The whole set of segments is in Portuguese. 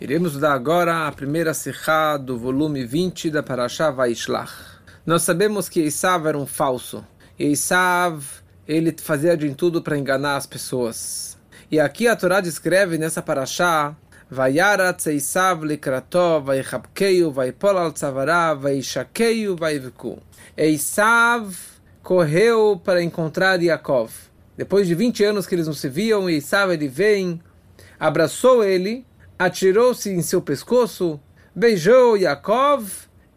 Iremos estudar agora a primeira Sikha do volume 20 da Parashá Vaishlach. Nós sabemos que Esav era um falso. Esav, ele fazia de tudo para enganar as pessoas. E aqui a Torá descreve nessa Parashá Vayarat Esav likratov, vaichabkeio, vaipol al tzavara, vaishakeio, vaiviku. Esav correu para encontrar Yaakov. Depois de 20 anos que eles não se viam, Esav ele vem, abraçou ele atirou-se em seu pescoço, beijou Yaakov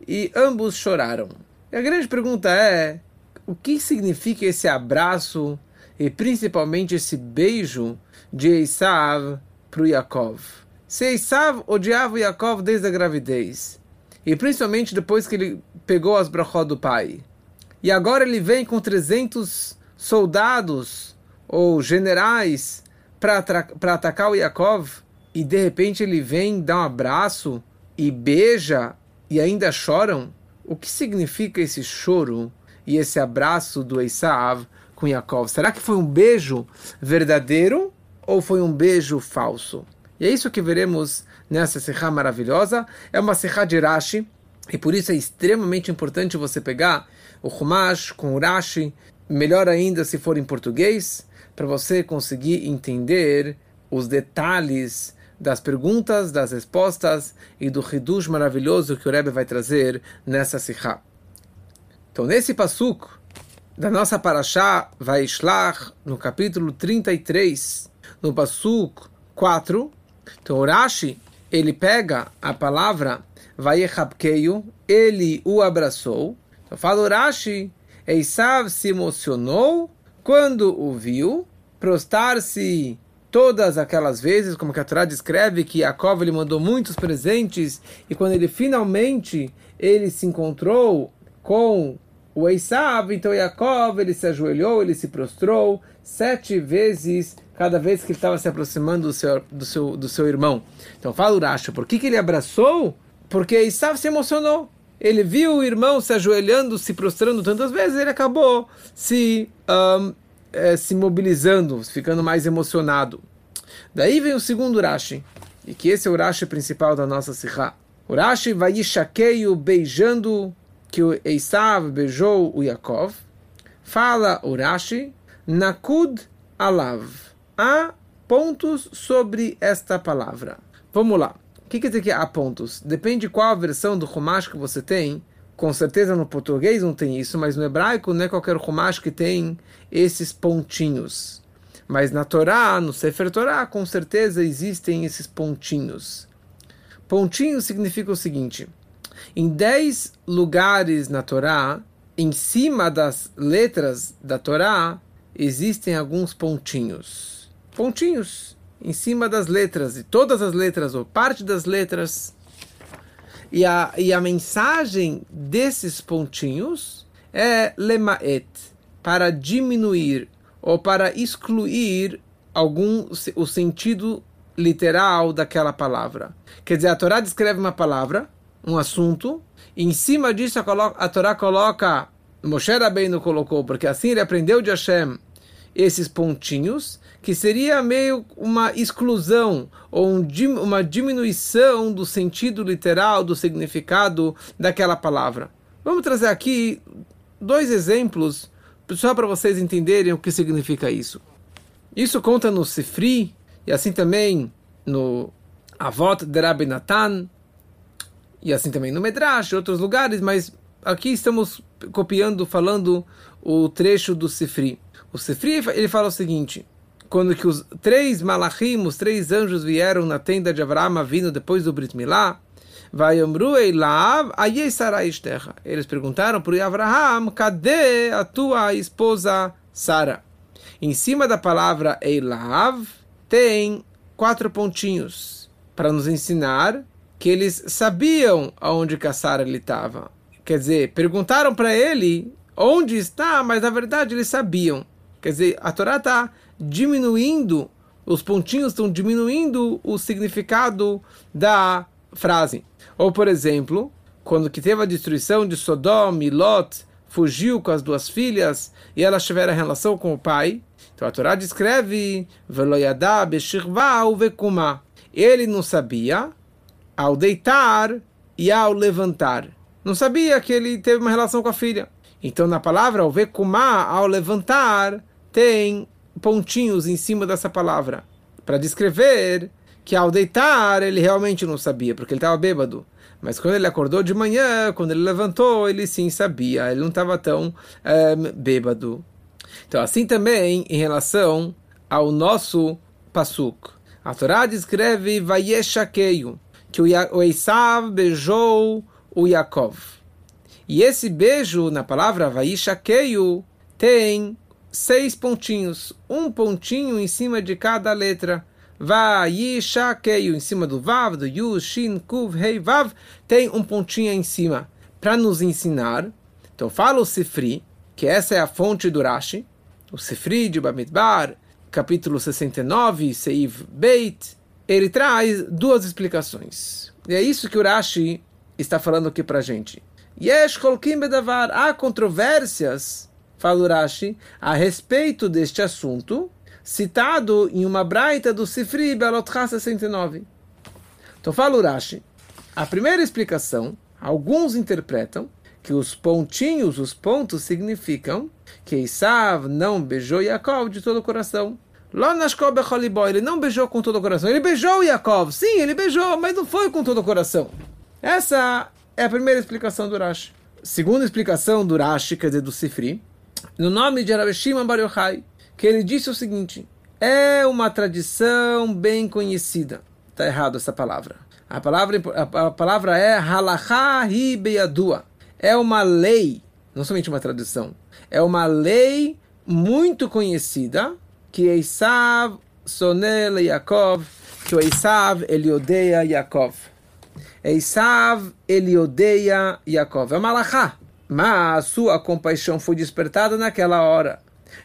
e ambos choraram. E a grande pergunta é: o que significa esse abraço e principalmente esse beijo de Esav para Yaakov? Se Esav odiava Yaakov desde a gravidez, e principalmente depois que ele pegou as brachot do pai, e agora ele vem com 300 soldados ou generais para atacar o Yaakov, e de repente ele vem, dá um abraço e beija e ainda choram? O que significa esse choro e esse abraço do Esav com Yaakov? Será que foi um beijo verdadeiro ou foi um beijo falso? E é isso que veremos nessa serra maravilhosa. É uma serra de Rashi, e por isso é extremamente importante você pegar o Humash com o Rashi, melhor ainda se for em português, para você conseguir entender os detalhes das perguntas, das respostas e do Hidush maravilhoso que o Rebbe vai trazer nessa Sikha. Então, nesse Pasuk da nossa Parashá Vaishlach, no capítulo 33, no Pasuk 4, então o Rashi, ele pega a palavra Vayechabkeio, ele o abraçou. Então fala o Rashi, Eisav se emocionou quando o viu, prostar-se todas aquelas vezes, como que a Torá descreve, que Yaakov ele mandou muitos presentes e quando ele finalmente ele se encontrou com o Esav, então Yaakov ele se ajoelhou, ele se prostrou sete vezes cada vez que ele estava se aproximando do seu, do seu, do seu irmão. Então fala Uracha, por que, que ele abraçou? Porque Esav se emocionou. Ele viu o irmão se ajoelhando, se prostrando tantas vezes, ele acabou se um, é, se mobilizando, ficando mais emocionado. Daí vem o segundo Rashi, e que esse é o Rashi principal da nossa Sikha. O Rashi vai Ishakeio beijando que o Esav beijou o Yaakov. Fala o Rashi, Nakud Alav. Há pontos sobre esta palavra. Vamos lá. O que quer dizer que há pontos? Depende qual versão do Chumash que você tem com certeza no português não tem isso, mas no hebraico não é qualquer Humash que tem esses pontinhos. Mas na Torá, no Sefer Torá, com certeza existem esses pontinhos. Pontinho significa o seguinte: em dez lugares na Torá, em cima das letras da Torá, existem alguns pontinhos. Pontinhos em cima das letras, e todas as letras, ou parte das letras, e a, e a mensagem desses pontinhos é lemaet, para diminuir ou para excluir algum o sentido literal daquela palavra. Quer dizer, a Torá descreve uma palavra, um assunto, e em cima disso a, a Torá coloca, Moshe Rabbeinu colocou, porque assim ele aprendeu de Hashem esses pontinhos, que seria meio uma exclusão ou um, uma diminuição do sentido literal, do significado daquela palavra. Vamos trazer aqui dois exemplos só para vocês entenderem o que significa isso. Isso conta no Sifri e assim também no Avot de Rabbi Natan e assim também no Medrash e outros lugares, mas aqui estamos copiando, falando o trecho do Sifri. O Sifri ele fala o seguinte: quando que os três malachim, os três anjos vieram na tenda de Abraão vindo depois do Brit Milá, eles perguntaram para Abraham, cadê a tua esposa Sara? Em cima da palavra Eilav tem quatro pontinhos para nos ensinar que eles sabiam aonde que a Sara estava. Quer dizer, perguntaram para ele onde está, mas na verdade eles sabiam. Quer dizer, a Torá está diminuindo, os pontinhos estão diminuindo o significado da frase. Ou, por exemplo, quando que teve a destruição de Sodom e Lot, fugiu com as duas filhas e elas tiveram relação com o pai. Então a Torá descreve: Ele não sabia ao deitar e ao levantar. Não sabia que ele teve uma relação com a filha. Então, na palavra Ovekumá, ao levantar, tem pontinhos em cima dessa palavra. Para descrever que ao deitar ele realmente não sabia, porque ele estava bêbado. Mas quando ele acordou de manhã, quando ele levantou, ele sim sabia, ele não estava tão ehm, bêbado. Então, assim também em relação ao nosso Pasuk. A Torá descreve Vayeshakeio, que o Esav beijou o Yaakov. E esse beijo, na palavra Vayeshakeio, tem seis pontinhos, um pontinho em cima de cada letra. Vayeshakeio, em cima do Vav, do Yu, Shin, Kuv, Rei, Vav, tem um pontinho em cima para nos ensinar. Então fala o Sifri, que essa é a fonte do Rashi, o Sifri de Bamidbar, capítulo 69, Seiv Beit, ele traz duas explicações. E é isso que o Rashi está falando aqui para a gente. Yesh kolkim bedavar. Há controvérsias, fala o Rashi, a respeito deste assunto, citado em uma braita do Sifri Belotcha 69. Então fala o Rashi. A primeira explicação, alguns interpretam que os pontinhos, os pontos, significam que Isav não beijou Yaakov de todo o coração. Lá nas ele não beijou com todo o coração. Ele beijou Yaakov, sim, ele beijou, mas não foi com todo o coração. Essa é a primeira explicação do Rashi. Segunda explicação do Rashi, quer dizer, do Sifri, no nome de Rabbi Shimon que ele disse o seguinte, é uma tradição bem conhecida. Está errado essa palavra. A palavra, a, palavra é halacha hi beyadua. É uma lei, não somente uma tradição, é uma lei muito conhecida que Esav sonela Yaakov, que o ele odeia Yaakov. Esav ele odeia Yaakov. É uma alahá. Mas sua compaixão foi despertada naquela hora.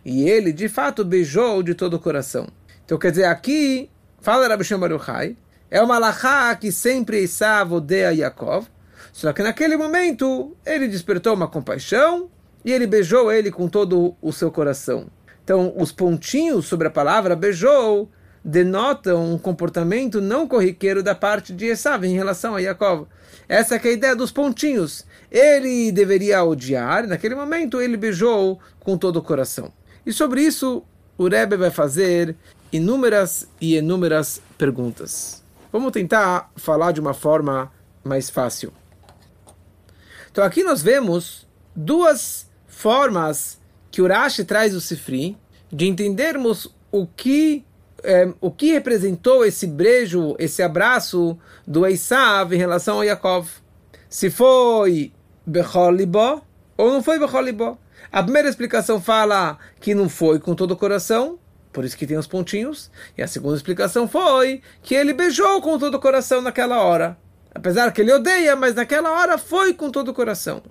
E ele, de fato, beijou de todo o coração. Então, quer dizer, aqui, fala Rabi Shimon é uma alahá que sempre Esav odeia Yaakov. Só que naquele momento, ele despertou uma compaixão e ele beijou ele com todo o seu coração. Então, os pontinhos sobre a palavra beijou denotam um comportamento não corriqueiro da parte de Esav em relação a Yaakov. Essa é a ideia dos pontinhos. Ele deveria odiar, naquele momento ele beijou com todo o coração. E sobre isso, o Rebbe vai fazer inúmeras e inúmeras perguntas. Vamos tentar falar de uma forma mais fácil. Então aqui nós vemos duas formas que o Rashi traz o Sifri de entendermos o que é, o que representou esse beijo, esse abraço do Esav em relação a Yaakov. Se foi Becholibó ou não foi Becholibó. A primeira explicação fala que não foi com todo o coração, por isso que tem os pontinhos. E a segunda explicação foi que ele beijou com todo o coração naquela hora. Apesar que ele odeia, mas naquela hora foi com todo o coração.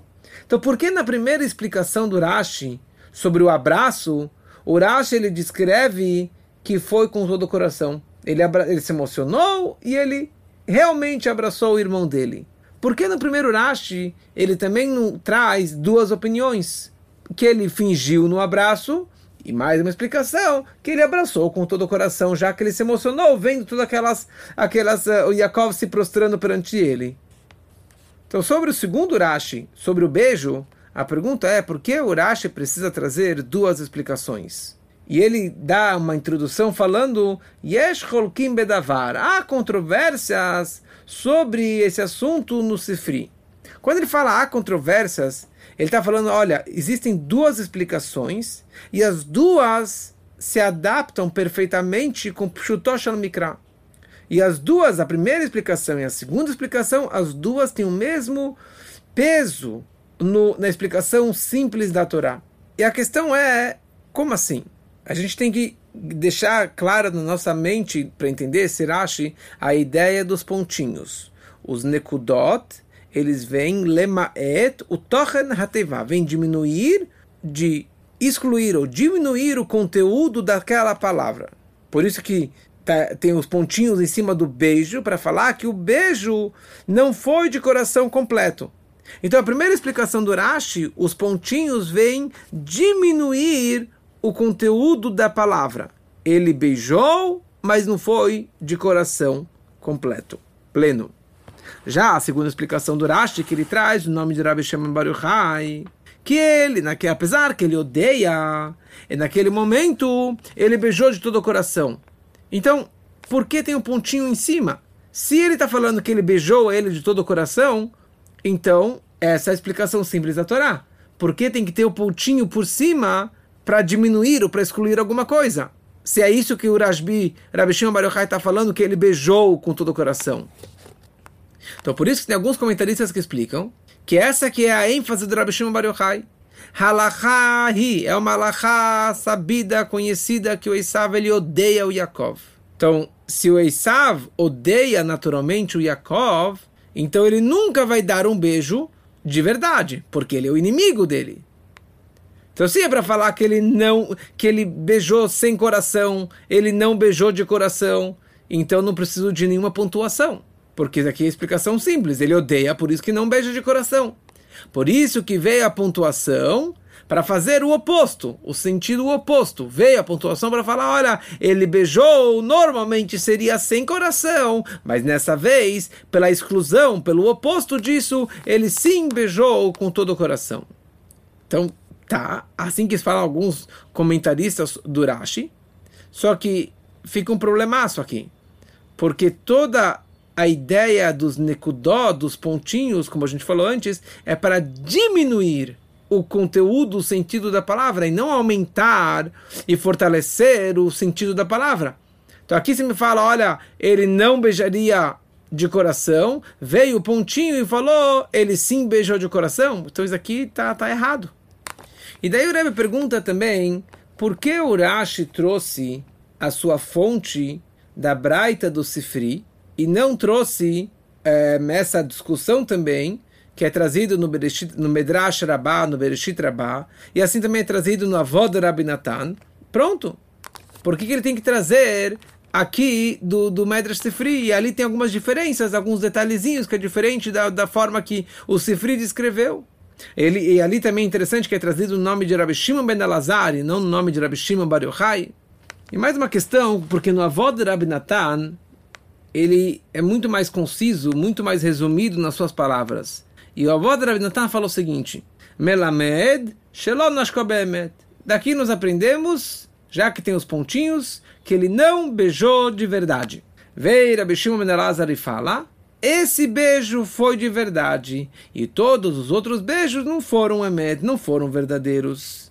Então, por que na primeira explicação do Rashi sobre o abraço, o Rashi ele descreve que foi com todo o coração? Ele, ele se emocionou e ele realmente abraçou o irmão dele. Por que no primeiro Rashi ele também traz duas opiniões? Que ele fingiu no abraço e mais uma explicação, que ele abraçou com todo o coração, já que ele se emocionou vendo todas aquelas, aquelas uh, o Yaakov se prostrando perante ele. Então, sobre o segundo Rashi, sobre o beijo, a pergunta é por que o Rashi precisa trazer duas explicações? E ele dá uma introdução falando Yesh Holkim Bedavar. Há controvérsias sobre esse assunto no Sifri. Quando ele fala há controvérsias, ele está falando, olha, existem duas explicações e as duas se adaptam perfeitamente com Pshutosh al-Mikra. E as duas, a primeira explicação e a segunda explicação, as duas têm o mesmo peso no, na explicação simples da Torá. E a questão é, como assim? A gente tem que deixar clara na nossa mente, para entender esse Rashi, a ideia dos pontinhos. Os nekudot, eles vêm lemaet, o tochen hateva, vem diminuir, de excluir ou diminuir o conteúdo daquela palavra. Por isso que tá, tem os pontinhos em cima do beijo para falar que o beijo não foi de coração completo. Então a primeira explicação do Rashi, os pontinhos vêm diminuir o conteúdo da palavra. Ele beijou, mas não foi de coração completo, pleno. Já a segunda explicação do Rashi, que ele traz o nome de Rabbi Shimon Bar Yochai, que ele, que apesar que ele odeia, e naquele momento ele beijou de todo o coração. Então, por que tem um pontinho em cima? Se ele está falando que ele beijou ele de todo o coração, então essa é a explicação simples da Torá. Por que tem que ter o pontinho por cima para diminuir ou para excluir alguma coisa? Se é isso que o Rashbi, Rabi Shimon Bar Yochai está falando, que ele beijou com todo o coração. Então, por isso que tem alguns comentaristas que explicam que essa que é a ênfase do Rabi Shimon Bar Yochai. Halachahi é uma halachá sabida, conhecida, que o Esav ele odeia o Yaakov. Então, se o Esav odeia naturalmente o Yaakov, então ele nunca vai dar um beijo de verdade, porque ele é o inimigo dele. Então, se é para falar que ele não, que ele beijou sem coração, ele não beijou de coração, então não preciso de nenhuma pontuação, porque aqui é a explicação simples. Ele odeia, por isso que não beija de coração. Por isso que veio a pontuação para fazer o oposto, o sentido oposto. Veio a pontuação para falar: olha, ele beijou, normalmente seria sem coração, mas nessa vez, pela exclusão, pelo oposto disso, ele sim beijou com todo o coração. Então, Tá, assim que falam alguns comentaristas do Rashi, só que fica um problemaço aqui, porque toda a ideia dos nekudó, dos pontinhos, como a gente falou antes, é para diminuir o conteúdo, o sentido da palavra, e não aumentar e fortalecer o sentido da palavra. Então aqui você me fala, olha, ele não beijaria de coração, veio o pontinho e falou, ele sim beijou de coração. Então isso aqui tá, tá errado. E daí o Rebbe pergunta também por que o trouxe a sua fonte da Braita do Sifri e não trouxe é, essa discussão também que é trazido no, Bereshit, no Medrash Rabbah, no Bereshit Rabbah, e assim também é trazido no Avod Rabbi Natan. Pronto. Por que, que ele tem que trazer aqui do, do Medrash Sifri? E ali tem algumas diferenças, alguns detalhezinhos que é diferente da, da forma que o Sifri descreveu. Ele, e ali também é interessante que é trazido o nome de Rabi Shimon ben Elazar e não o nome de Rabi Shimon Bar Yochai. E mais uma questão, porque no avó de Rabi Natan, ele é muito mais conciso, muito mais resumido nas suas palavras. E o avó de Rabi Natan falou o seguinte, Melamed Nashkobemet. Daqui nós aprendemos, já que tem os pontinhos, que ele não beijou de verdade. Veio Rabi Shimon ben Elazar e fala esse beijo foi de verdade e todos os outros beijos não foram emet, não foram verdadeiros.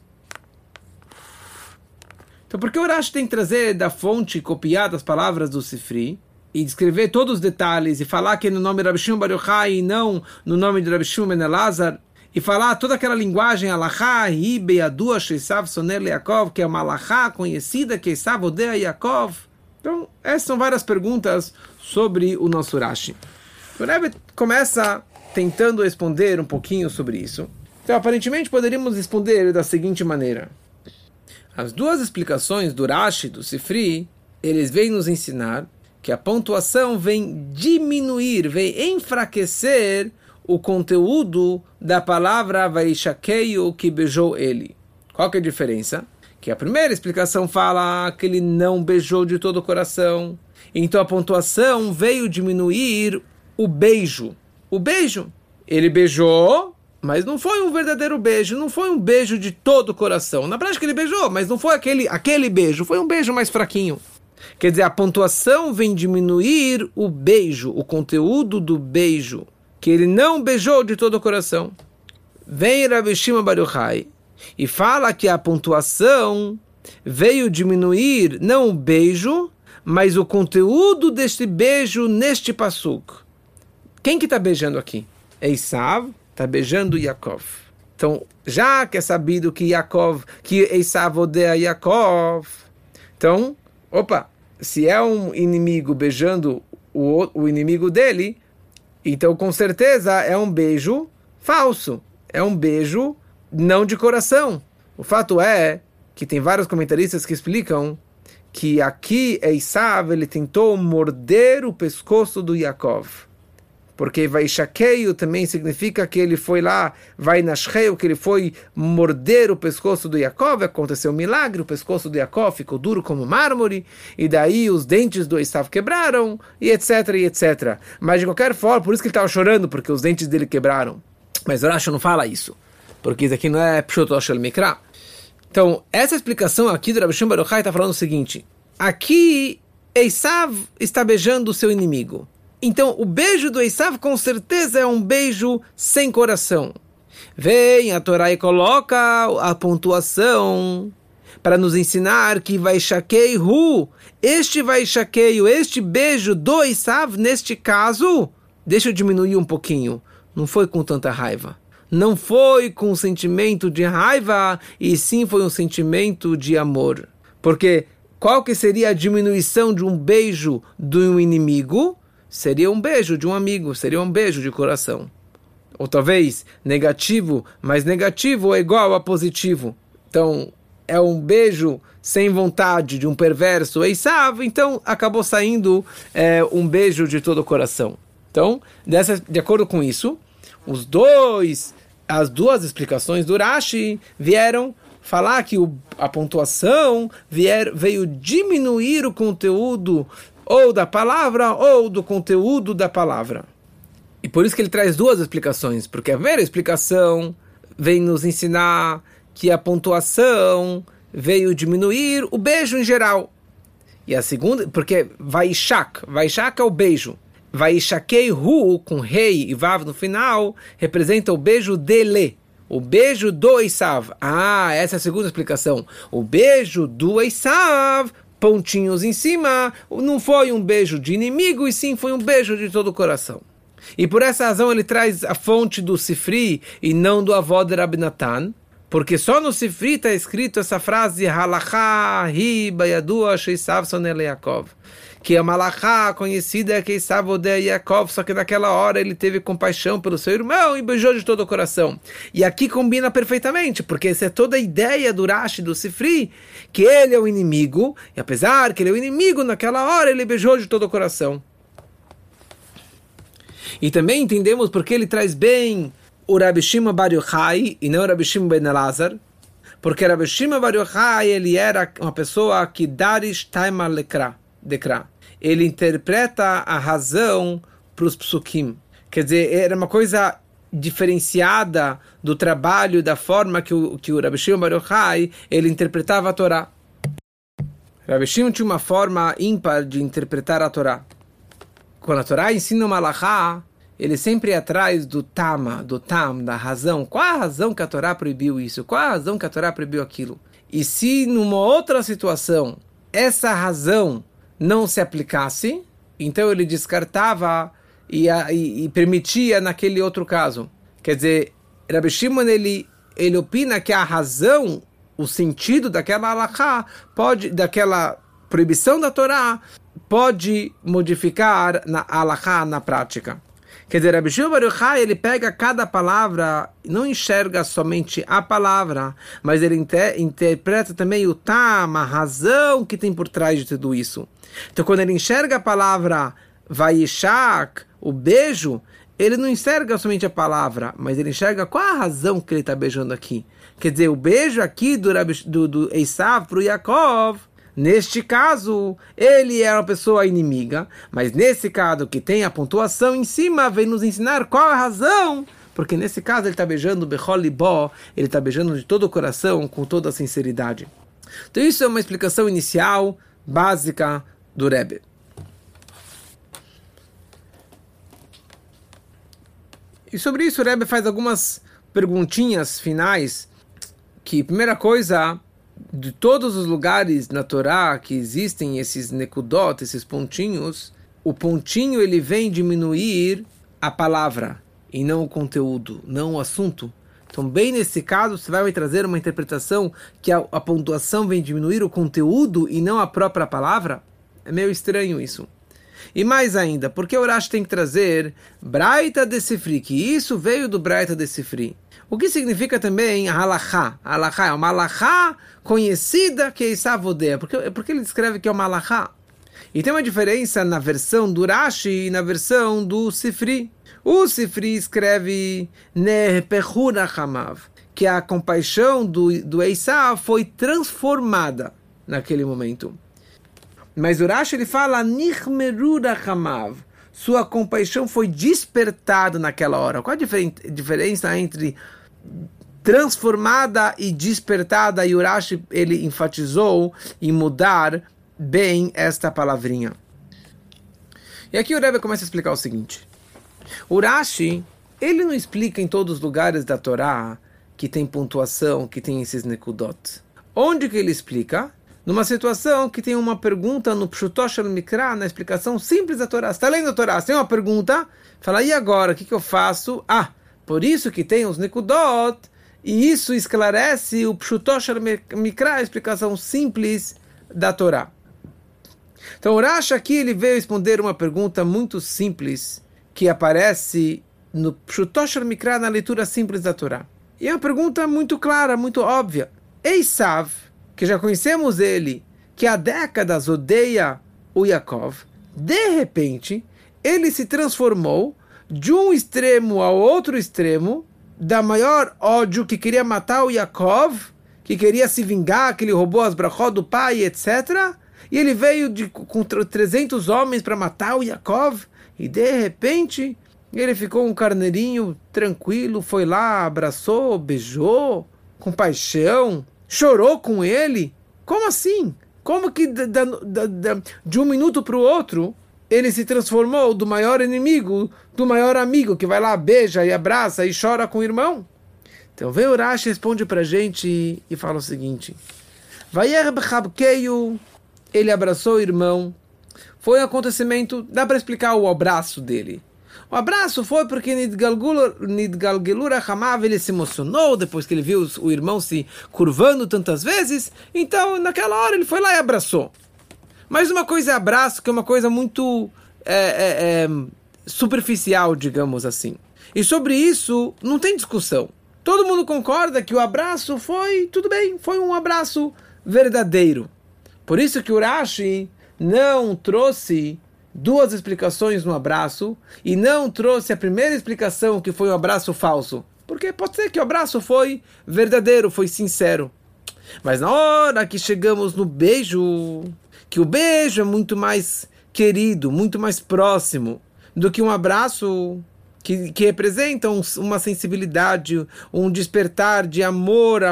Então, por que o Rashi tem que trazer da fonte copiada as palavras do Sifri e descrever todos os detalhes e falar que no nome de Rabi Shimon Bar Yochai e não no nome de Rabi Shimon Ben e falar toda aquela linguagem alahá, hibe, adua, sheisav, soner, Yaakov, que é uma alahá conhecida que odeia Yaakov? Então, essas são várias perguntas sobre o nosso Rashi. O Rebbe começa tentando responder um pouquinho sobre isso. Então, aparentemente, poderíamos responder da seguinte maneira. As duas explicações do Rashi do Sifri, eles vêm nos ensinar que a pontuação vem diminuir, vem enfraquecer o conteúdo da palavra Vaishakeio que beijou ele. Qual que é a diferença? Que a primeira explicação fala que ele não beijou de todo o coração. Então a pontuação veio diminuir o beijo. O beijo, ele beijou, mas não foi um verdadeiro beijo, não foi um beijo de todo o coração. Na prática ele beijou, mas não foi aquele, aquele beijo, foi um beijo mais fraquinho. Quer dizer, a pontuação vem diminuir o beijo, o conteúdo do beijo, que ele não beijou de todo o coração. Vem Rabi Shimon Baruchai e fala que a pontuação veio diminuir não o beijo, mas o conteúdo deste beijo neste pasuk. Quem que está beijando aqui? É Esav, está beijando Yaakov. Então, já que é sabido que Yaakov, que Esav odeia Yaakov, então, opa, se é um inimigo beijando o, o inimigo dele, então com certeza é um beijo falso. É um beijo não de coração. O fato é que tem vários comentaristas que explicam que aqui Esav ele tentou morder o pescoço do Yaakov porque vai chaqueio também significa que ele foi lá, vai nasceu, que ele foi morder o pescoço do Yaakov, aconteceu um milagre, o pescoço do Yaakov ficou duro como mármore, e daí os dentes do Esav quebraram, e etc, e etc. Mas de qualquer forma, por isso que ele estava chorando, porque os dentes dele quebraram. Mas o Rashi não fala isso, porque isso aqui não é Pshut Oshel Mikra. Então, essa explicação aqui do Rabbi Shimon Baruchai está falando o seguinte, aqui Esav está beijando o seu inimigo. Então, o beijo do Esav com certeza é um beijo sem coração. Vem a Torá e coloca a pontuação para nos ensinar que vai hu. Este vai chaqueio, este beijo do Esav, neste caso, deixa eu diminuir um pouquinho. Não foi com tanta raiva. Não foi com um sentimento de raiva, e sim foi um sentimento de amor. Porque qual que seria a diminuição de um beijo de um inimigo? Seria um beijo de um amigo, seria um beijo de coração. Ou talvez negativo, mas negativo é igual a positivo. Então, é um beijo sem vontade de um perverso Eissav, então acabou saindo é, um beijo de todo o coração. Então, dessa, de acordo com isso, os dois, as duas explicações do Rashi vieram falar que o, a pontuação vier, veio diminuir o conteúdo ou da palavra ou do conteúdo da palavra. E por isso que ele traz duas explicações, porque a primeira explicação vem nos ensinar que a pontuação veio diminuir o beijo em geral. E a segunda, porque vai shak, vai shak é o beijo. Vai shakei hu com rei e vav no final representa o beijo dele. O beijo do Isav. Ah, essa é a segunda explicação. O beijo do Isav pontinhos em cima, não foi um beijo de inimigo, e sim foi um beijo de todo o coração. E por essa razão ele traz a fonte do Sifri e não do avó de Rabinatan, porque só no Sifri está escrito essa frase Halacha hi bayadua sheisav sonele que a Malachá conhecida é que estava o de Yaakov, só que naquela hora ele teve compaixão pelo seu irmão e beijou de todo o coração. E aqui combina perfeitamente, porque essa é toda a ideia do Rashi, do Sifri, que ele é o inimigo, e apesar que ele é o inimigo, naquela hora ele beijou de todo o coração. E também entendemos porque ele traz bem o Rabi Shimon Bar Yochai e não o Rabi Shimon Ben Elazar, porque Rabi Shimon Bar Yochai ele era uma pessoa que darish taima lekra, dekra ele interpreta a razão para os psukim. Quer dizer, era uma coisa diferenciada do trabalho, da forma que o, que o Rabbi Shimon ele interpretava a Torá. Rabbi Shimon tinha uma forma ímpar de interpretar a Torá. Quando a Torá ensina uma alahá, ele sempre é atrás do tama, do tam, da razão. Qual a razão que a Torá proibiu isso? Qual a razão que a Torá proibiu aquilo? E se numa outra situação, essa razão não se aplicasse, então ele descartava e, e, e permitia naquele outro caso. Quer dizer, Rabbi Shimon ele, ele opina que a razão, o sentido daquela alahá, pode, daquela proibição da Torá, pode modificar na alahá na prática. Quer dizer, Rabbi Shimon ele pega cada palavra, não enxerga somente a palavra, mas ele inter interpreta também o tam, a razão que tem por trás de tudo isso. Então, quando ele enxerga a palavra Vaishak, o beijo, ele não enxerga somente a palavra, mas ele enxerga qual a razão que ele está beijando aqui. Quer dizer, o beijo aqui do, do, do para o Yaakov Neste caso, ele é uma pessoa inimiga, mas nesse caso que tem a pontuação em cima, vem nos ensinar qual a razão porque nesse caso ele está beijando Bechol Libó, ele está beijando de todo o coração, com toda a sinceridade. Então isso é uma explicação inicial, básica do Rebbe. E sobre isso o Rebbe faz algumas perguntinhas finais, que primeira coisa, de todos os lugares na Torá que existem esses nekudot, esses pontinhos, o pontinho ele vem diminuir a palavra e não o conteúdo, não o assunto. Então, bem nesse caso, você vai trazer uma interpretação que a, a pontuação vem diminuir o conteúdo e não a própria palavra? É meio estranho isso. E mais ainda, porque o Urash tem que trazer Braita de Sifri, que isso veio do Braita de Sifri. O que significa também halachá? Halachá é uma halachá conhecida que é Isavodea. Porque, porque ele descreve que é uma halachá. E tem uma diferença na versão do Rashi e na versão do Sifri. O Sifri escreve Nehpehuna Hamav, que a compaixão do, do foi transformada naquele momento. Mas o Rashi ele fala Nichmerura Hamav, sua compaixão foi despertada naquela hora. Qual a diferença entre transformada e despertada? E o Rashi ele enfatizou em mudar bem esta palavrinha. E aqui o Rebbe começa a explicar o seguinte. O Rashi, ele não explica em todos os lugares da Torá que tem pontuação, que tem esses nekudot. Onde que ele explica? Numa situação que tem uma pergunta no Pshutosh al-Mikra, na explicação simples da Torá. Você está lendo a Torá, você tem uma pergunta, fala, e agora, o que, que eu faço? Ah, por isso que tem os nekudot, e isso esclarece o Pshutosh al-Mikra, a explicação simples da Torá. Então, o Rashi aqui ele veio responder uma pergunta muito simples que aparece no Pshutosh Mikra, na leitura simples da Torá. E é uma pergunta muito clara, muito óbvia. Eisav, que já conhecemos ele, que há décadas odeia o Yaakov, de repente, ele se transformou de um extremo ao outro extremo, da maior ódio que queria matar o Yaakov, que queria se vingar, que ele roubou as brachot do pai, etc., e ele veio de, com 300 homens para matar o Yaakov. E de repente ele ficou um carneirinho tranquilo, foi lá, abraçou, beijou, com paixão, chorou com ele. Como assim? Como que de, de, de, de um minuto para o outro ele se transformou do maior inimigo, do maior amigo, que vai lá, beija e abraça e chora com o irmão? Então vem o Rashi responde para gente e fala o seguinte: Vayer b'chabkeyu ele abraçou o irmão. Foi um acontecimento, dá para explicar o abraço dele. O abraço foi porque Nidgalgelura Hamav ele se emocionou depois que ele viu o irmão se curvando tantas vezes. Então, naquela hora, ele foi lá e abraçou. Mas uma coisa é abraço, que é uma coisa muito é, é, é, superficial, digamos assim. E sobre isso, não tem discussão. Todo mundo concorda que o abraço foi, tudo bem, foi um abraço verdadeiro. Por isso que o Rashi não trouxe duas explicações no abraço e não trouxe a primeira explicação que foi um abraço falso. Porque pode ser que o abraço foi verdadeiro, foi sincero. Mas na hora que chegamos no beijo, que o beijo é muito mais querido, muito mais próximo do que um abraço que, que representa um, uma sensibilidade, um despertar de amor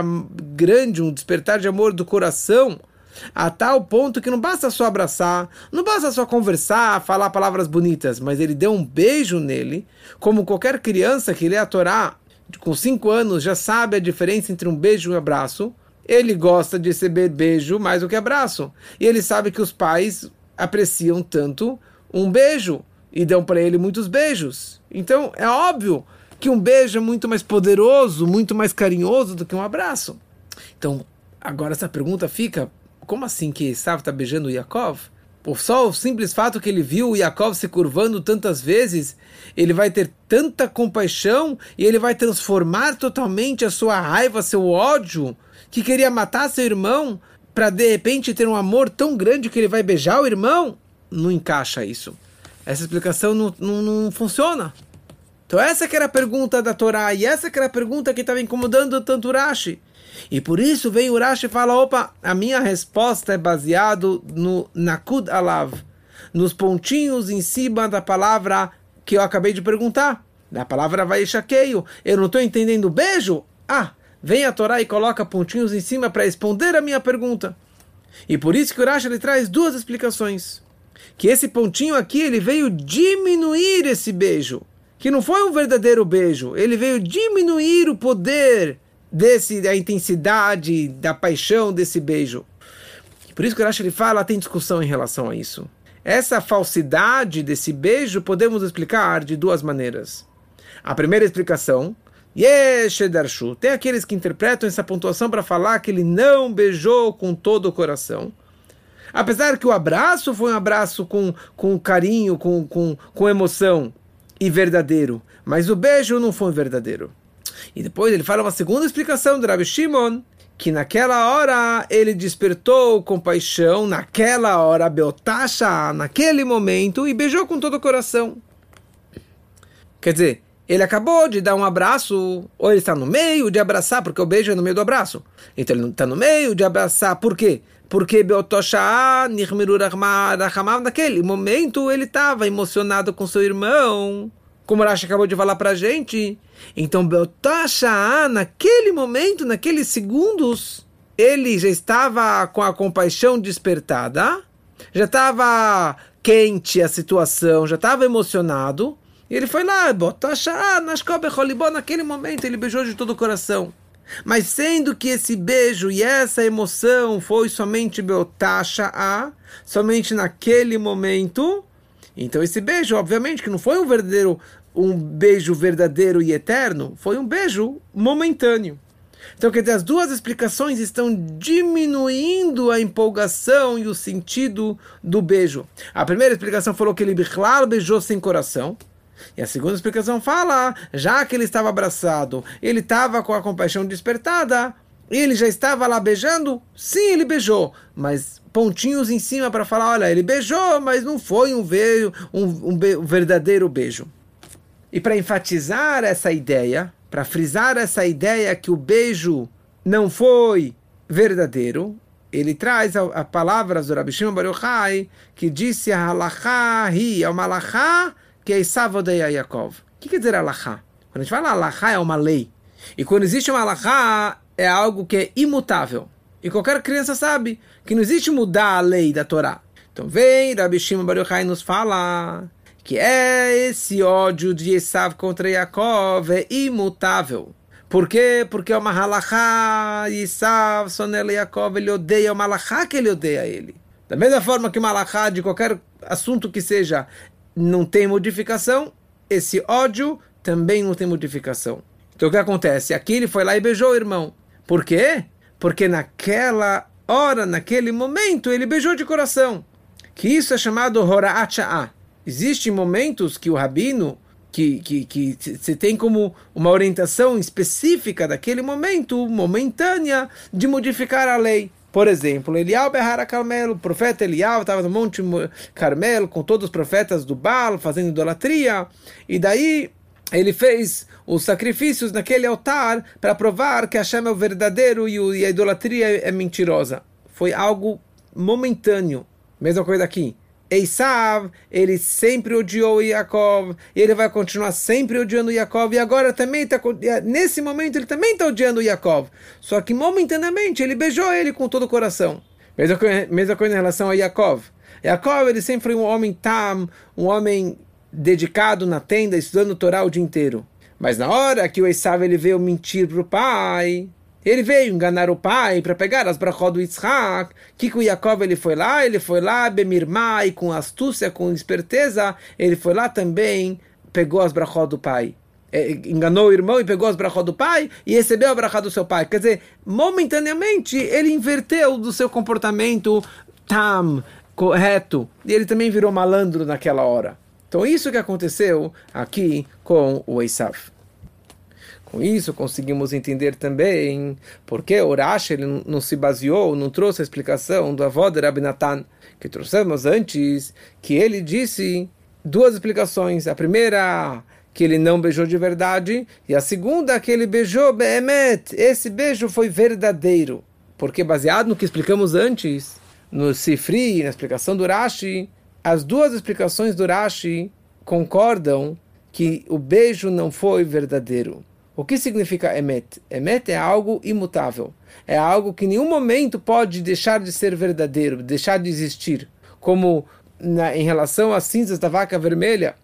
grande, um despertar de amor do coração a tal ponto que não basta só abraçar, não basta só conversar, falar palavras bonitas, mas ele deu um beijo nele, como qualquer criança que lê a Torá com 5 anos já sabe a diferença entre um beijo e um abraço. Ele gosta de receber beijo mais do que abraço. E ele sabe que os pais apreciam tanto um beijo e dão para ele muitos beijos. Então é óbvio que um beijo é muito mais poderoso, muito mais carinhoso do que um abraço. Então, agora essa pergunta fica como assim que Esav está beijando Yaakov? Por só o simples fato que ele viu o Yaakov se curvando tantas vezes, ele vai ter tanta compaixão e ele vai transformar totalmente a sua raiva, seu ódio, que queria matar seu irmão, para de repente ter um amor tão grande que ele vai beijar o irmão? Não encaixa isso. Essa explicação não, não, não funciona. Então essa que era a pergunta da Torá e essa que era a pergunta que estava incomodando tanto Rashi. E por isso vem o Rashi e fala: opa, a minha resposta é baseado no Nakud Alav, nos pontinhos em cima da palavra que eu acabei de perguntar. Da palavra vai chaqueio. Eu não estou entendendo beijo? Ah, vem a Torá e coloca pontinhos em cima para responder a minha pergunta. E por isso que o Rashi ele traz duas explicações. Que esse pontinho aqui ele veio diminuir esse beijo. Que não foi um verdadeiro beijo. Ele veio diminuir o poder desse da intensidade, da paixão desse beijo. Por isso que o Rashi fala, tem discussão em relação a isso. Essa falsidade desse beijo podemos explicar de duas maneiras. A primeira explicação, Yeshedarshu, tem aqueles que interpretam essa pontuação para falar que ele não beijou com todo o coração. Apesar que o abraço foi um abraço com, com carinho, com, com, com emoção e verdadeiro, mas o beijo não foi verdadeiro. E depois ele fala uma segunda explicação do Rabbi Shimon, que naquela hora ele despertou compaixão, naquela hora, Beotasha, naquele momento, e beijou com todo o coração. Quer dizer, ele acabou de dar um abraço, ou ele está no meio de abraçar, porque o beijo é no meio do abraço. Então ele não está no meio de abraçar, por quê? Porque Beotosha, naquele momento ele estava emocionado com seu irmão, como o Rashi acabou de falar para a gente. Então Beotosha, naquele momento, naqueles segundos, ele já estava com a compaixão despertada, já estava quente a situação, já estava emocionado. E ele foi lá, naquele momento ele beijou de todo o coração. Mas sendo que esse beijo e essa emoção foi somente Beotasha A, somente naquele momento, então esse beijo, obviamente, que não foi um verdadeiro, um beijo verdadeiro e eterno, foi um beijo momentâneo. Então, quer dizer, as duas explicações estão diminuindo a empolgação e o sentido do beijo. A primeira explicação falou que ele beijou sem coração. E a segunda explicação fala, já que ele estava abraçado, ele estava com a compaixão despertada, ele já estava lá beijando? Sim, ele beijou, mas pontinhos em cima para falar, olha, ele beijou, mas não foi um, beijo, um, um, be um verdadeiro beijo. E para enfatizar essa ideia, para frisar essa ideia que o beijo não foi verdadeiro, ele traz a, a palavras do Rabi Shimon Bar Yochai, que disse a halachá hi, é uma halachá que é Isav odeia Yaakov. O que quer dizer alahá? Quando a gente fala alahá é uma lei. E quando existe uma alahá, é algo que é imutável. E qualquer criança sabe que não existe mudar a lei da Torá. Então vem Rabi Shimon Bar Yochai nos fala que é esse ódio de Esav contra Yaakov é imutável. Por quê? Porque é uma halachá, Esav, Sonel Yaakov, ele odeia, é uma halachá que ele odeia ele. Da mesma forma que uma halachá de qualquer assunto que seja não tem modificação, esse ódio também não tem modificação. Então o que acontece? Aqui ele foi lá e beijou o irmão. Por quê? Porque naquela hora, naquele momento, ele beijou de coração. Que isso é chamado Hora'acha'a. Existem momentos que o rabino, que, que, que se tem como uma orientação específica daquele momento, momentânea, de modificar a lei. Por exemplo, Elial Behara Carmelo, o profeta Elial estava no Monte Carmelo com todos os profetas do Baal fazendo idolatria, e daí ele fez os sacrifícios naquele altar para provar que Hashem é o verdadeiro e a idolatria é mentirosa. Foi algo momentâneo. Mesma coisa aqui. Esav, ele sempre odiou Yaakov, e ele vai continuar sempre odiando Yaakov, e agora também está nesse momento ele também está odiando Yaakov. Só que momentaneamente ele beijou ele com todo o coração. Mesma mesma coisa em relação a Yaakov. Yaakov, ele sempre foi um homem tam, um homem dedicado na tenda, estudando o Torá o dia inteiro. Mas na hora que o Esav ele veio mentir para o pai, ele veio enganar o pai para pegar as brachot do Yitzhak. Que com Yaakov ele foi lá, ele foi lá, Bemirmai, com astúcia, com esperteza, ele foi lá também, pegou as brachot do pai. É, enganou o irmão e pegou as brachot do pai e recebeu a brachot do seu pai. Quer dizer, momentaneamente ele inverteu do seu comportamento tam, correto, e ele também virou malandro naquela hora. Então isso que aconteceu aqui com o Esav. Com isso, conseguimos entender também porque Urash ele não se baseou, não trouxe a explicação do avó de Rabinatan, que trouxemos antes, que ele disse duas explicações. A primeira, que ele não beijou de verdade, e a segunda, que ele beijou Behemet. Esse beijo foi verdadeiro. Porque, baseado no que explicamos antes, no Sifri, na explicação do Rashi, as duas explicações do Rashi concordam que o beijo não foi verdadeiro. O que significa emet? Emet é algo imutável. É algo que em nenhum momento pode deixar de ser verdadeiro, deixar de existir. Como na, em relação às cinzas da vaca vermelha,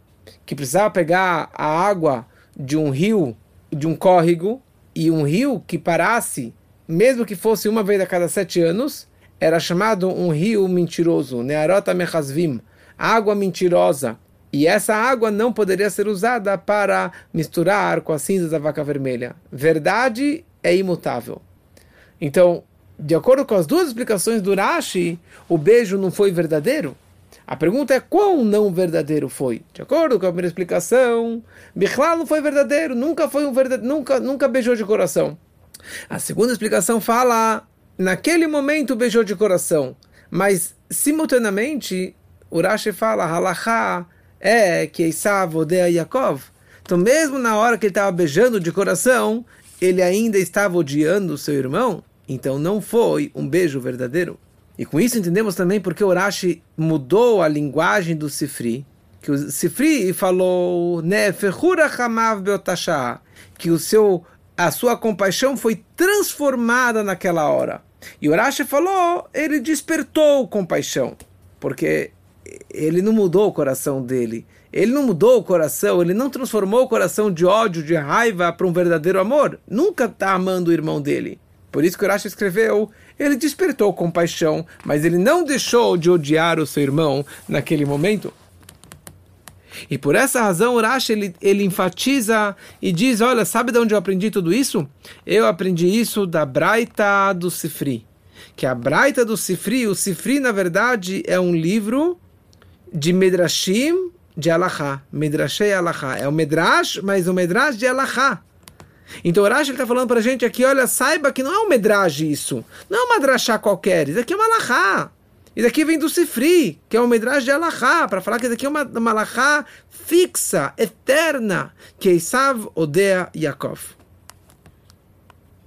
que precisava pegar a água de um rio, de um córrego, e um rio que parasse, mesmo que fosse uma vez a cada sete anos, era chamado um rio mentiroso, Nearota Mechazvim, água mentirosa, e essa água não poderia ser usada para misturar com as cinzas da vaca vermelha. Verdade é imutável. Então, de acordo com as duas explicações do Rashi, o beijo não foi verdadeiro. A pergunta é quão não verdadeiro foi. De acordo com a primeira explicação, Bichlal não foi verdadeiro, nunca foi um verdadeiro, nunca, nunca beijou de coração. A segunda explicação fala, naquele momento beijou de coração, mas simultaneamente Urashi fala, halachá é que Esav odeia Yaakov. Então mesmo na hora que ele estava beijando de coração, ele ainda estava odiando seu irmão, então não foi um beijo verdadeiro. E com isso entendemos também porque Urashi mudou a linguagem do Sifri, que o Sifri falou, que o seu a sua compaixão foi transformada naquela hora. E Urashi falou, ele despertou compaixão, porque ele não mudou o coração dele. Ele não mudou o coração, ele não transformou o coração de ódio, de raiva para um verdadeiro amor. Nunca está amando o irmão dele. Por isso que Urashi escreveu, ele despertou compaixão, mas ele não deixou de odiar o seu irmão naquele momento. E por essa razão, Urash ele, ele enfatiza e diz: Olha, sabe de onde eu aprendi tudo isso? Eu aprendi isso da Braita do Sifri. Que a Braita do Sifri, o Sifri, na verdade, é um livro de Medrashim de Alahá. Medrashei Alahá. É o Medrash, mas o Medrash de Alahá. Então Urash está falando para a gente aqui: olha, saiba que não é um Medrash isso. Não é uma Drashá qualquer. Isso aqui é uma Alahá. Isso aqui vem do Sifri, que é um Midrash de Alahá, para falar que isso aqui é uma, uma Alahá fixa, eterna, que Isav odeia Yaakov.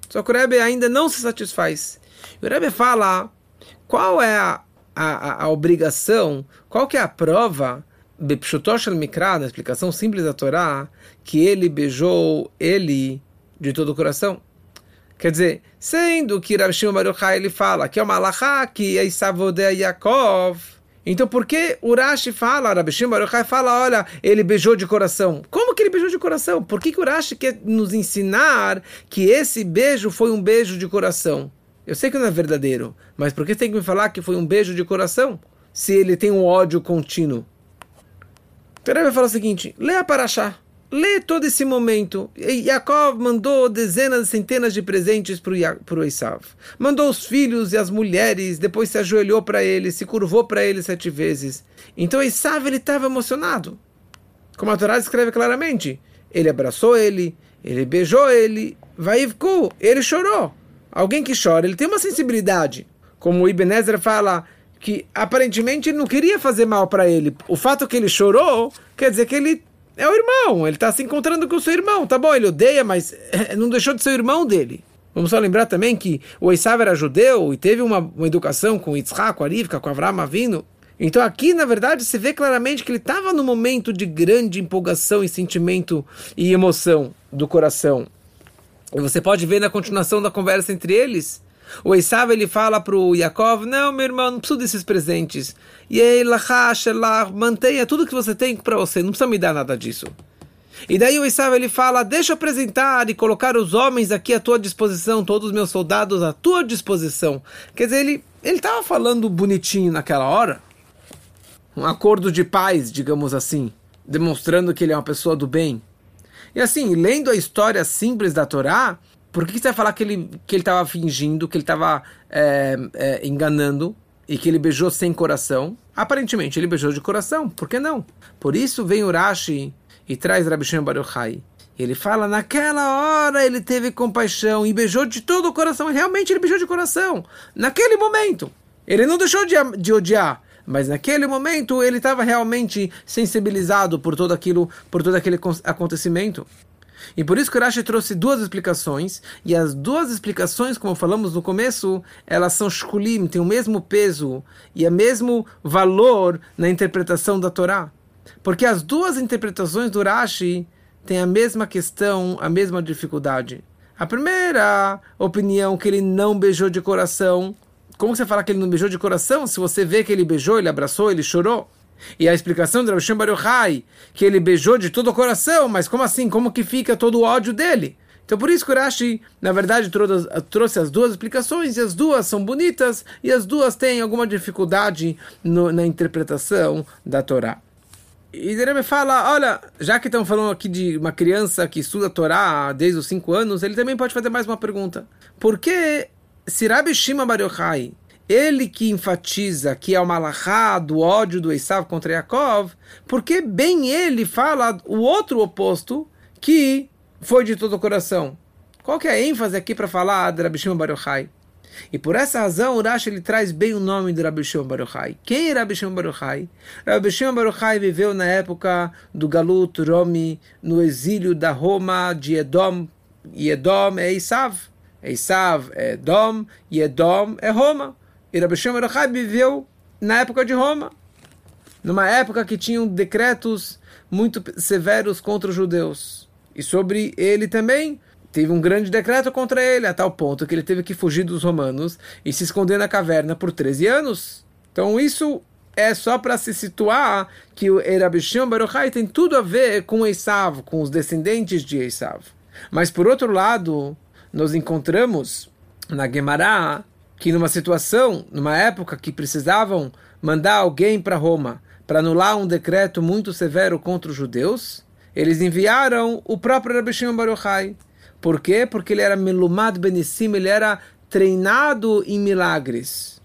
Só que o Rebbe ainda não se satisfaz. O Rebbe fala qual é a, a, a, obrigação, qual que é a prova, al-Mikra, na explicação simples da Torá, que ele beijou ele de todo o coração. Quer dizer, sendo que Rav Shimon Baruch ele fala que é uma alahá que é Isavodea Yaakov, então por que Urashi fala, Rav Shimon Baruch fala, olha, ele beijou de coração? Como que ele beijou de coração? Por que, que Urashi quer nos ensinar que esse beijo foi um beijo de coração? Eu sei que não é verdadeiro, mas por que tem que me falar que foi um beijo de coração? Se ele tem um ódio contínuo. Ele vai falar o seguinte, leia para achar. Lê todo esse momento. E Yaakov mandou dezenas, centenas de presentes para o Esav. Mandou os filhos e as mulheres, depois se ajoelhou para ele, se curvou para ele sete vezes. Então Esav estava emocionado. Como a Torá escreve claramente. Ele abraçou ele, ele beijou ele, vaivku, ele chorou. Alguém que chora, ele tem uma sensibilidade. Como o Ibn fala, que aparentemente ele não queria fazer mal para ele. O fato que ele chorou quer dizer que ele é o irmão, ele está se encontrando com o seu irmão. Tá bom, ele odeia, mas não deixou de ser o irmão dele. Vamos só lembrar também que o Esav era judeu e teve uma, uma educação com Yitzhak, com Arivka, com Avram Avinu. Então aqui, na verdade, se vê claramente que ele estava no momento de grande empolgação e sentimento e emoção do coração. E você pode ver na continuação da conversa entre eles o Esav ele fala para o Yaakov: Não, meu irmão, não preciso desses presentes. E aí, lá, mantenha tudo que você tem para você, não precisa me dar nada disso. E daí o Esav ele fala: Deixa eu apresentar e colocar os homens aqui à tua disposição, todos os meus soldados à tua disposição. Quer dizer, ele estava falando bonitinho naquela hora, um acordo de paz, digamos assim, demonstrando que ele é uma pessoa do bem. E assim, lendo a história simples da Torá, por que você vai falar que ele que ele estava fingindo, que ele estava é, é, enganando e que ele beijou sem coração? Aparentemente ele beijou de coração, por que não? Por isso vem Urashi e traz Rabi Shem Baruchai. Ele fala, naquela hora ele teve compaixão e beijou de todo o coração. Realmente ele beijou de coração. Naquele momento. Ele não deixou de, de odiar. Mas naquele momento ele estava realmente sensibilizado por todo aquilo, por todo aquele acontecimento. E por isso que Rashi trouxe duas explicações, e as duas explicações, como falamos no começo, elas são shkulim, têm o mesmo peso e o mesmo valor na interpretação da Torá. Porque as duas interpretações do Rashi têm a mesma questão, a mesma dificuldade. A primeira opinião, que ele não beijou de coração. Como você fala que ele não beijou de coração? Se você vê que ele beijou, ele abraçou, ele chorou. E a explicação de Rav Shem que ele beijou de todo o coração, mas como assim? Como que fica todo o ódio dele? Então por isso que Rashi, na verdade, trouxe as duas explicações, e as duas são bonitas, e as duas têm alguma dificuldade no, na interpretação da Torá. E Dereme fala, olha, já que estamos falando aqui de uma criança que estuda a Torá desde os 5 anos, ele também pode fazer mais uma pergunta. Por que se Rabi Shima Bar Yochai ele que enfatiza que é o malachá do ódio do Esav contra Yaakov, porque bem ele fala o outro oposto, que foi de todo o coração. Qual que é a ênfase aqui para falar de Rabi Shimon Bar Yochai? E por essa razão, o Rashi ele traz bem o nome de Rabi Shimon Bar Yochai. Quem é Rabi Shimon Bar Yochai? Rabi Shimon Bar Yochai viveu na época do Galut Romi, no exílio da Roma de Edom. E Edom é Isav. Isav é Edom e Edom é Roma. E Rabi Shimon viveu na época de Roma. Numa época que tinham decretos muito severos contra os judeus. E sobre ele também teve um grande decreto contra ele, a tal ponto que ele teve que fugir dos romanos e se esconder na caverna por 13 anos. Então isso é só para se situar que o Erabishim Baruchai tem tudo a ver com Esav, com os descendentes de Esav. Mas por outro lado, nós encontramos na Gemara que numa situação, numa época que precisavam mandar alguém para Roma para anular um decreto muito severo contra os judeus, eles enviaram o próprio Rabbi Shimon Baruchai. Por quê? Porque ele era Melumad Benissim, ele era treinado em milagres,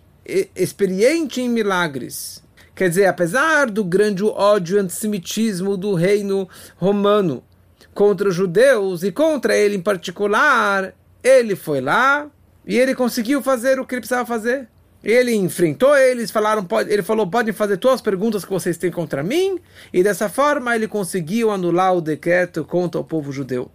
experiente em milagres. Quer dizer, apesar do grande ódio e antissemitismo do reino romano contra os judeus e contra ele em particular, ele foi lá e ele conseguiu fazer o que ele precisava fazer. Ele enfrentou eles, falaram, pode, ele falou, podem fazer todas as perguntas que vocês têm contra mim, e dessa forma ele conseguiu anular o decreto contra o povo judeu.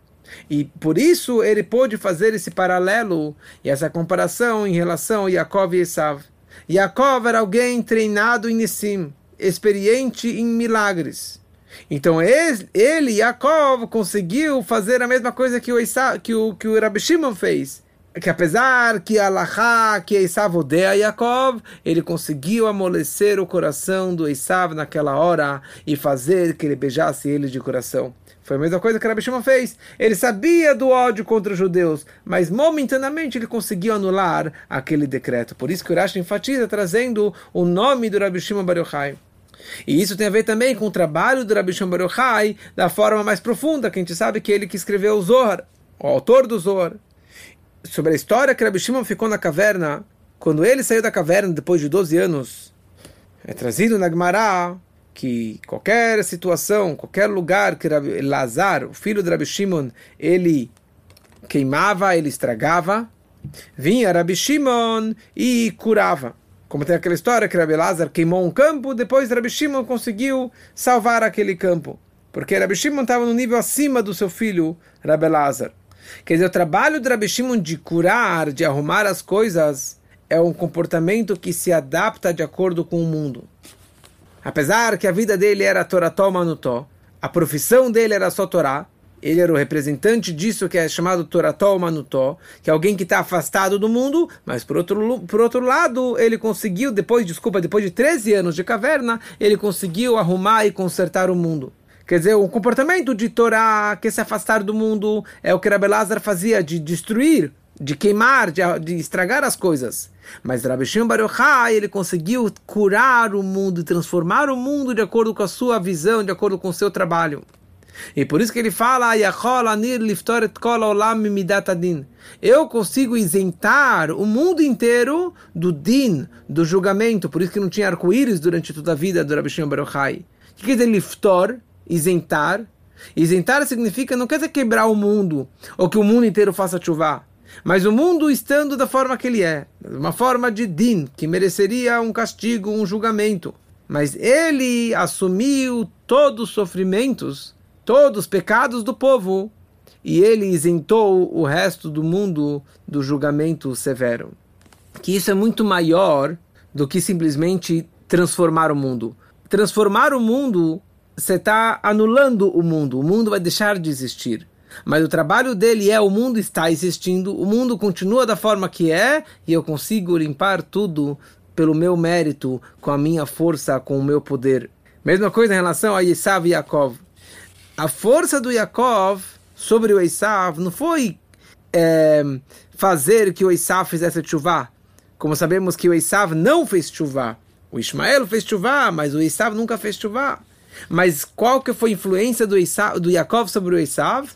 E por isso ele pôde fazer esse paralelo e essa comparação em relação a Yaakov e Esav. Yaakov era alguém treinado em Nissim, experiente em milagres. Então ele, Yaakov, conseguiu fazer a mesma coisa que o, Esav, que o, que o Rabbi Shimon fez. Que apesar que Allah, que Esav odeia Yaakov, ele conseguiu amolecer o coração do Esav naquela hora e fazer que ele beijasse ele de coração. Foi a mesma coisa que Rabi Shimon fez. Ele sabia do ódio contra os judeus, mas momentaneamente ele conseguiu anular aquele decreto. Por isso que o Rashi enfatiza trazendo o nome do Rabi Shimon Bar Yochai. E isso tem a ver também com o trabalho do Rabi Shimon Bar Yochai da forma mais profunda, que a gente sabe que ele que escreveu o Zohar, o autor do Zohar. Sobre a história que Rabi Shimon ficou na caverna, quando ele saiu da caverna depois de 12 anos, é trazido na Gemara que qualquer situação, qualquer lugar que Rabi Lazar, o filho de Rabi Shimon, ele queimava, ele estragava, vinha Rabi Shimon e curava. Como tem aquela história que Rabi queimou um campo, depois Rabi Shimon conseguiu salvar aquele campo. Porque Rabi Shimon estava no nível acima do seu filho, Rabi. Quer dizer, o trabalho de Rabi Shimon de curar, de arrumar as coisas, é um comportamento que se adapta de acordo com o mundo. Apesar que a vida dele era Torató Manutó, a profissão dele era só Torá, ele era o representante disso que é chamado Torató Manutó, que é alguém que está afastado do mundo, mas por outro, por outro lado, ele conseguiu, depois, desculpa, depois de 13 anos de caverna, ele conseguiu arrumar e consertar o mundo. Quer dizer, o comportamento de Torá, que se afastar do mundo, é o que Rabelazar fazia, de destruir de queimar, de, de, estragar as coisas. Mas Rabbi Shimon Bar Yochai, ele conseguiu curar o mundo transformar o mundo de acordo com a sua visão, de acordo com o seu trabalho. E por isso que ele fala, eu consigo isentar o mundo inteiro do din, do julgamento. Por isso que não tinha arco-íris durante toda a vida do Rabbi Shimon Bar Yochai. O que quer dizer liftor? Isentar. Isentar significa, não quer dizer quebrar o mundo, ou que o mundo inteiro faça chuva mas o mundo estando da forma que ele é, uma forma de din, que mereceria um castigo, um julgamento. Mas ele assumiu todos os sofrimentos, todos os pecados do povo, e ele isentou o resto do mundo do julgamento severo. Que isso é muito maior do que simplesmente transformar o mundo. Transformar o mundo, você está anulando o mundo, o mundo vai deixar de existir. Mas o trabalho dele é o mundo está existindo, o mundo continua da forma que é e eu consigo limpar tudo pelo meu mérito, com a minha força, com o meu poder. Mesma coisa em relação a Esav e Yaakov. A força do Yaakov sobre o Esav não foi é, fazer que o Esav fizesse chuva. Como sabemos que o Esav não fez chuva. O Ismael fez chuva, mas o Esav nunca fez chuva. Mas qual que foi a influência do, do Yaakov sobre o Esav?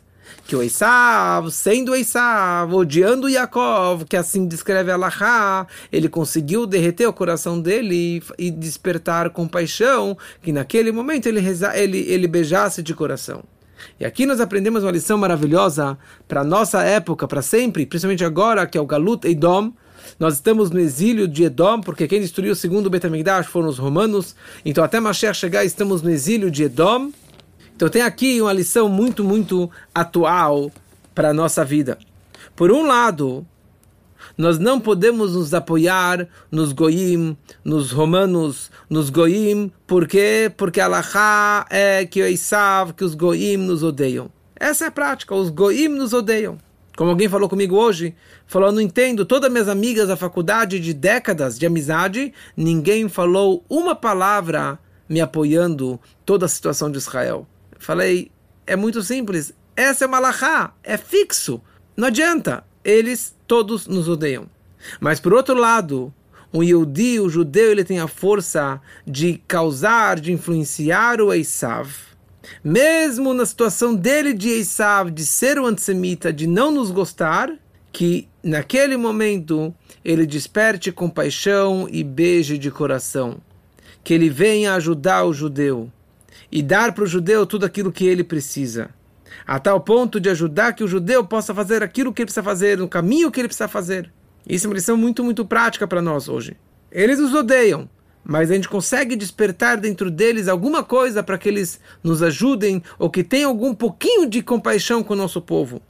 Que o Esav, sendo Esav, odiando Yaakov, que assim descreve Allahá, ele conseguiu derreter o coração dele e, despertar compaixão, que naquele momento ele, reza, ele, ele beijasse de coração. E aqui nós aprendemos uma lição maravilhosa para nossa época, para sempre, principalmente agora, que é o Galut Edom. Nós estamos no exílio de Edom, porque quem destruiu o segundo Betamigdash foram os romanos. Então, até Mashiach chegar, estamos no exílio de Edom. Então, tem aqui uma lição muito, muito atual para a nossa vida. Por um lado, nós não podemos nos apoiar nos goim, nos romanos, nos goim, por quê? Porque Allah é que o Isav, que os goim nos odeiam. Essa é a prática, os goim nos odeiam. Como alguém falou comigo hoje, falou, não entendo, todas minhas amigas da faculdade de décadas de amizade, ninguém falou uma palavra me apoiando toda a situação de Israel. Falei, é muito simples, essa é uma lahá, é fixo, não adianta, eles todos nos odeiam. Mas por outro lado, um Yehudi, o judeu, ele tem a força de causar, de influenciar o Esav, mesmo na situação dele de Esav, de ser o antissemita, de não nos gostar, que naquele momento ele desperte compaixão e beije de coração, que ele venha ajudar o judeu e dar para o judeu tudo aquilo que ele precisa a tal ponto de ajudar que o judeu possa fazer aquilo que ele precisa fazer, no caminho que ele precisa fazer. Isso é uma lição muito, muito prática para nós hoje. Eles nos odeiam, mas a gente consegue despertar dentro deles alguma coisa para que eles nos ajudem ou que tenham algum pouquinho de compaixão com o nosso povo.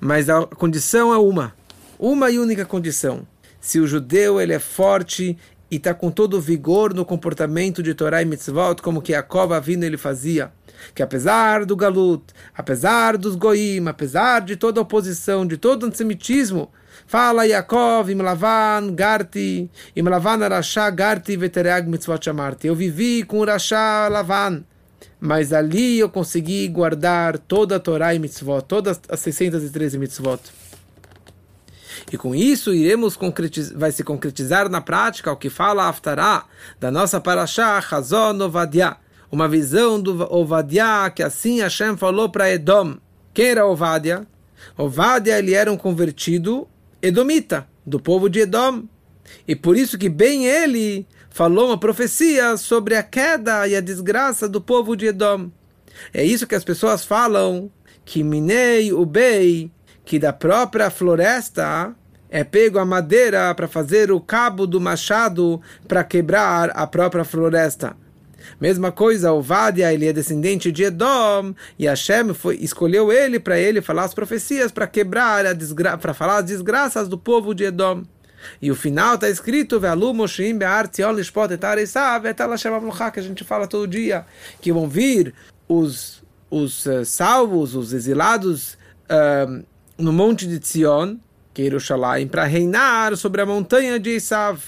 Mas a condição é uma, uma e única condição. Se o judeu ele é forte e está com todo o vigor no comportamento de Torá e Mitzvot, como que Jacob Avino ele fazia, que apesar do galut, apesar dos goim, apesar de toda a oposição, de todo o antissemitismo, fala Yaakov, Imlavan, Garti, Imlavan Arashá, Garti, Vetereag Mitzvot Shamarti. Eu vivi com o Rasha Lavan, mas ali eu consegui guardar toda a Torá e Mitzvot, todas as 613 Mitzvot. E com isso iremos vai se concretizar na prática o que fala Aftará da nossa Parashá Chazon Ovadia uma visão do Ovadia, que assim Hashem falou para Edom. Quem era Ovadia? Ovadia ele era um convertido edomita, do povo de Edom. E por isso que bem ele falou uma profecia sobre a queda e a desgraça do povo de Edom. É isso que as pessoas falam, que Minei Ubei, que da própria floresta é pego a madeira para fazer o cabo do machado para quebrar a própria floresta. Mesma coisa, o Vadia, ele é descendente de Edom, e Hashem foi, escolheu ele para ele falar as profecias, para quebrar, a para falar as desgraças do povo de Edom. E o final está escrito, que a gente fala todo dia, que vão vir os, os uh, salvos, os exilados uh, no monte de Tzion, que Yerushalayim, para reinar sobre a montanha de Isav.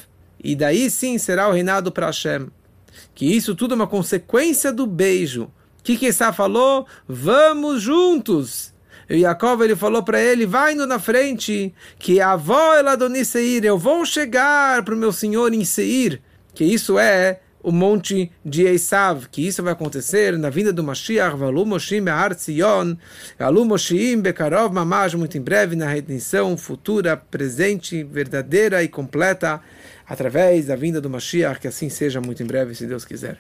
E daí sim será o reinado para Hashem que isso tudo é uma consequência do beijo. O que que Esá falou? Vamos juntos. E Jacob ele falou para ele, vai indo na frente, que a avó ela dona Seir, eu vou chegar para o meu senhor em Seir, que isso é o monte de Esav, que isso vai acontecer na vinda do Mashiach, Valu Moshim Be'ar Tzion, Bekarov Mamash, muito em breve, na redenção futura, presente, verdadeira e completa através da vinda do Mashiach, que assim seja muito em breve, se Deus quiser.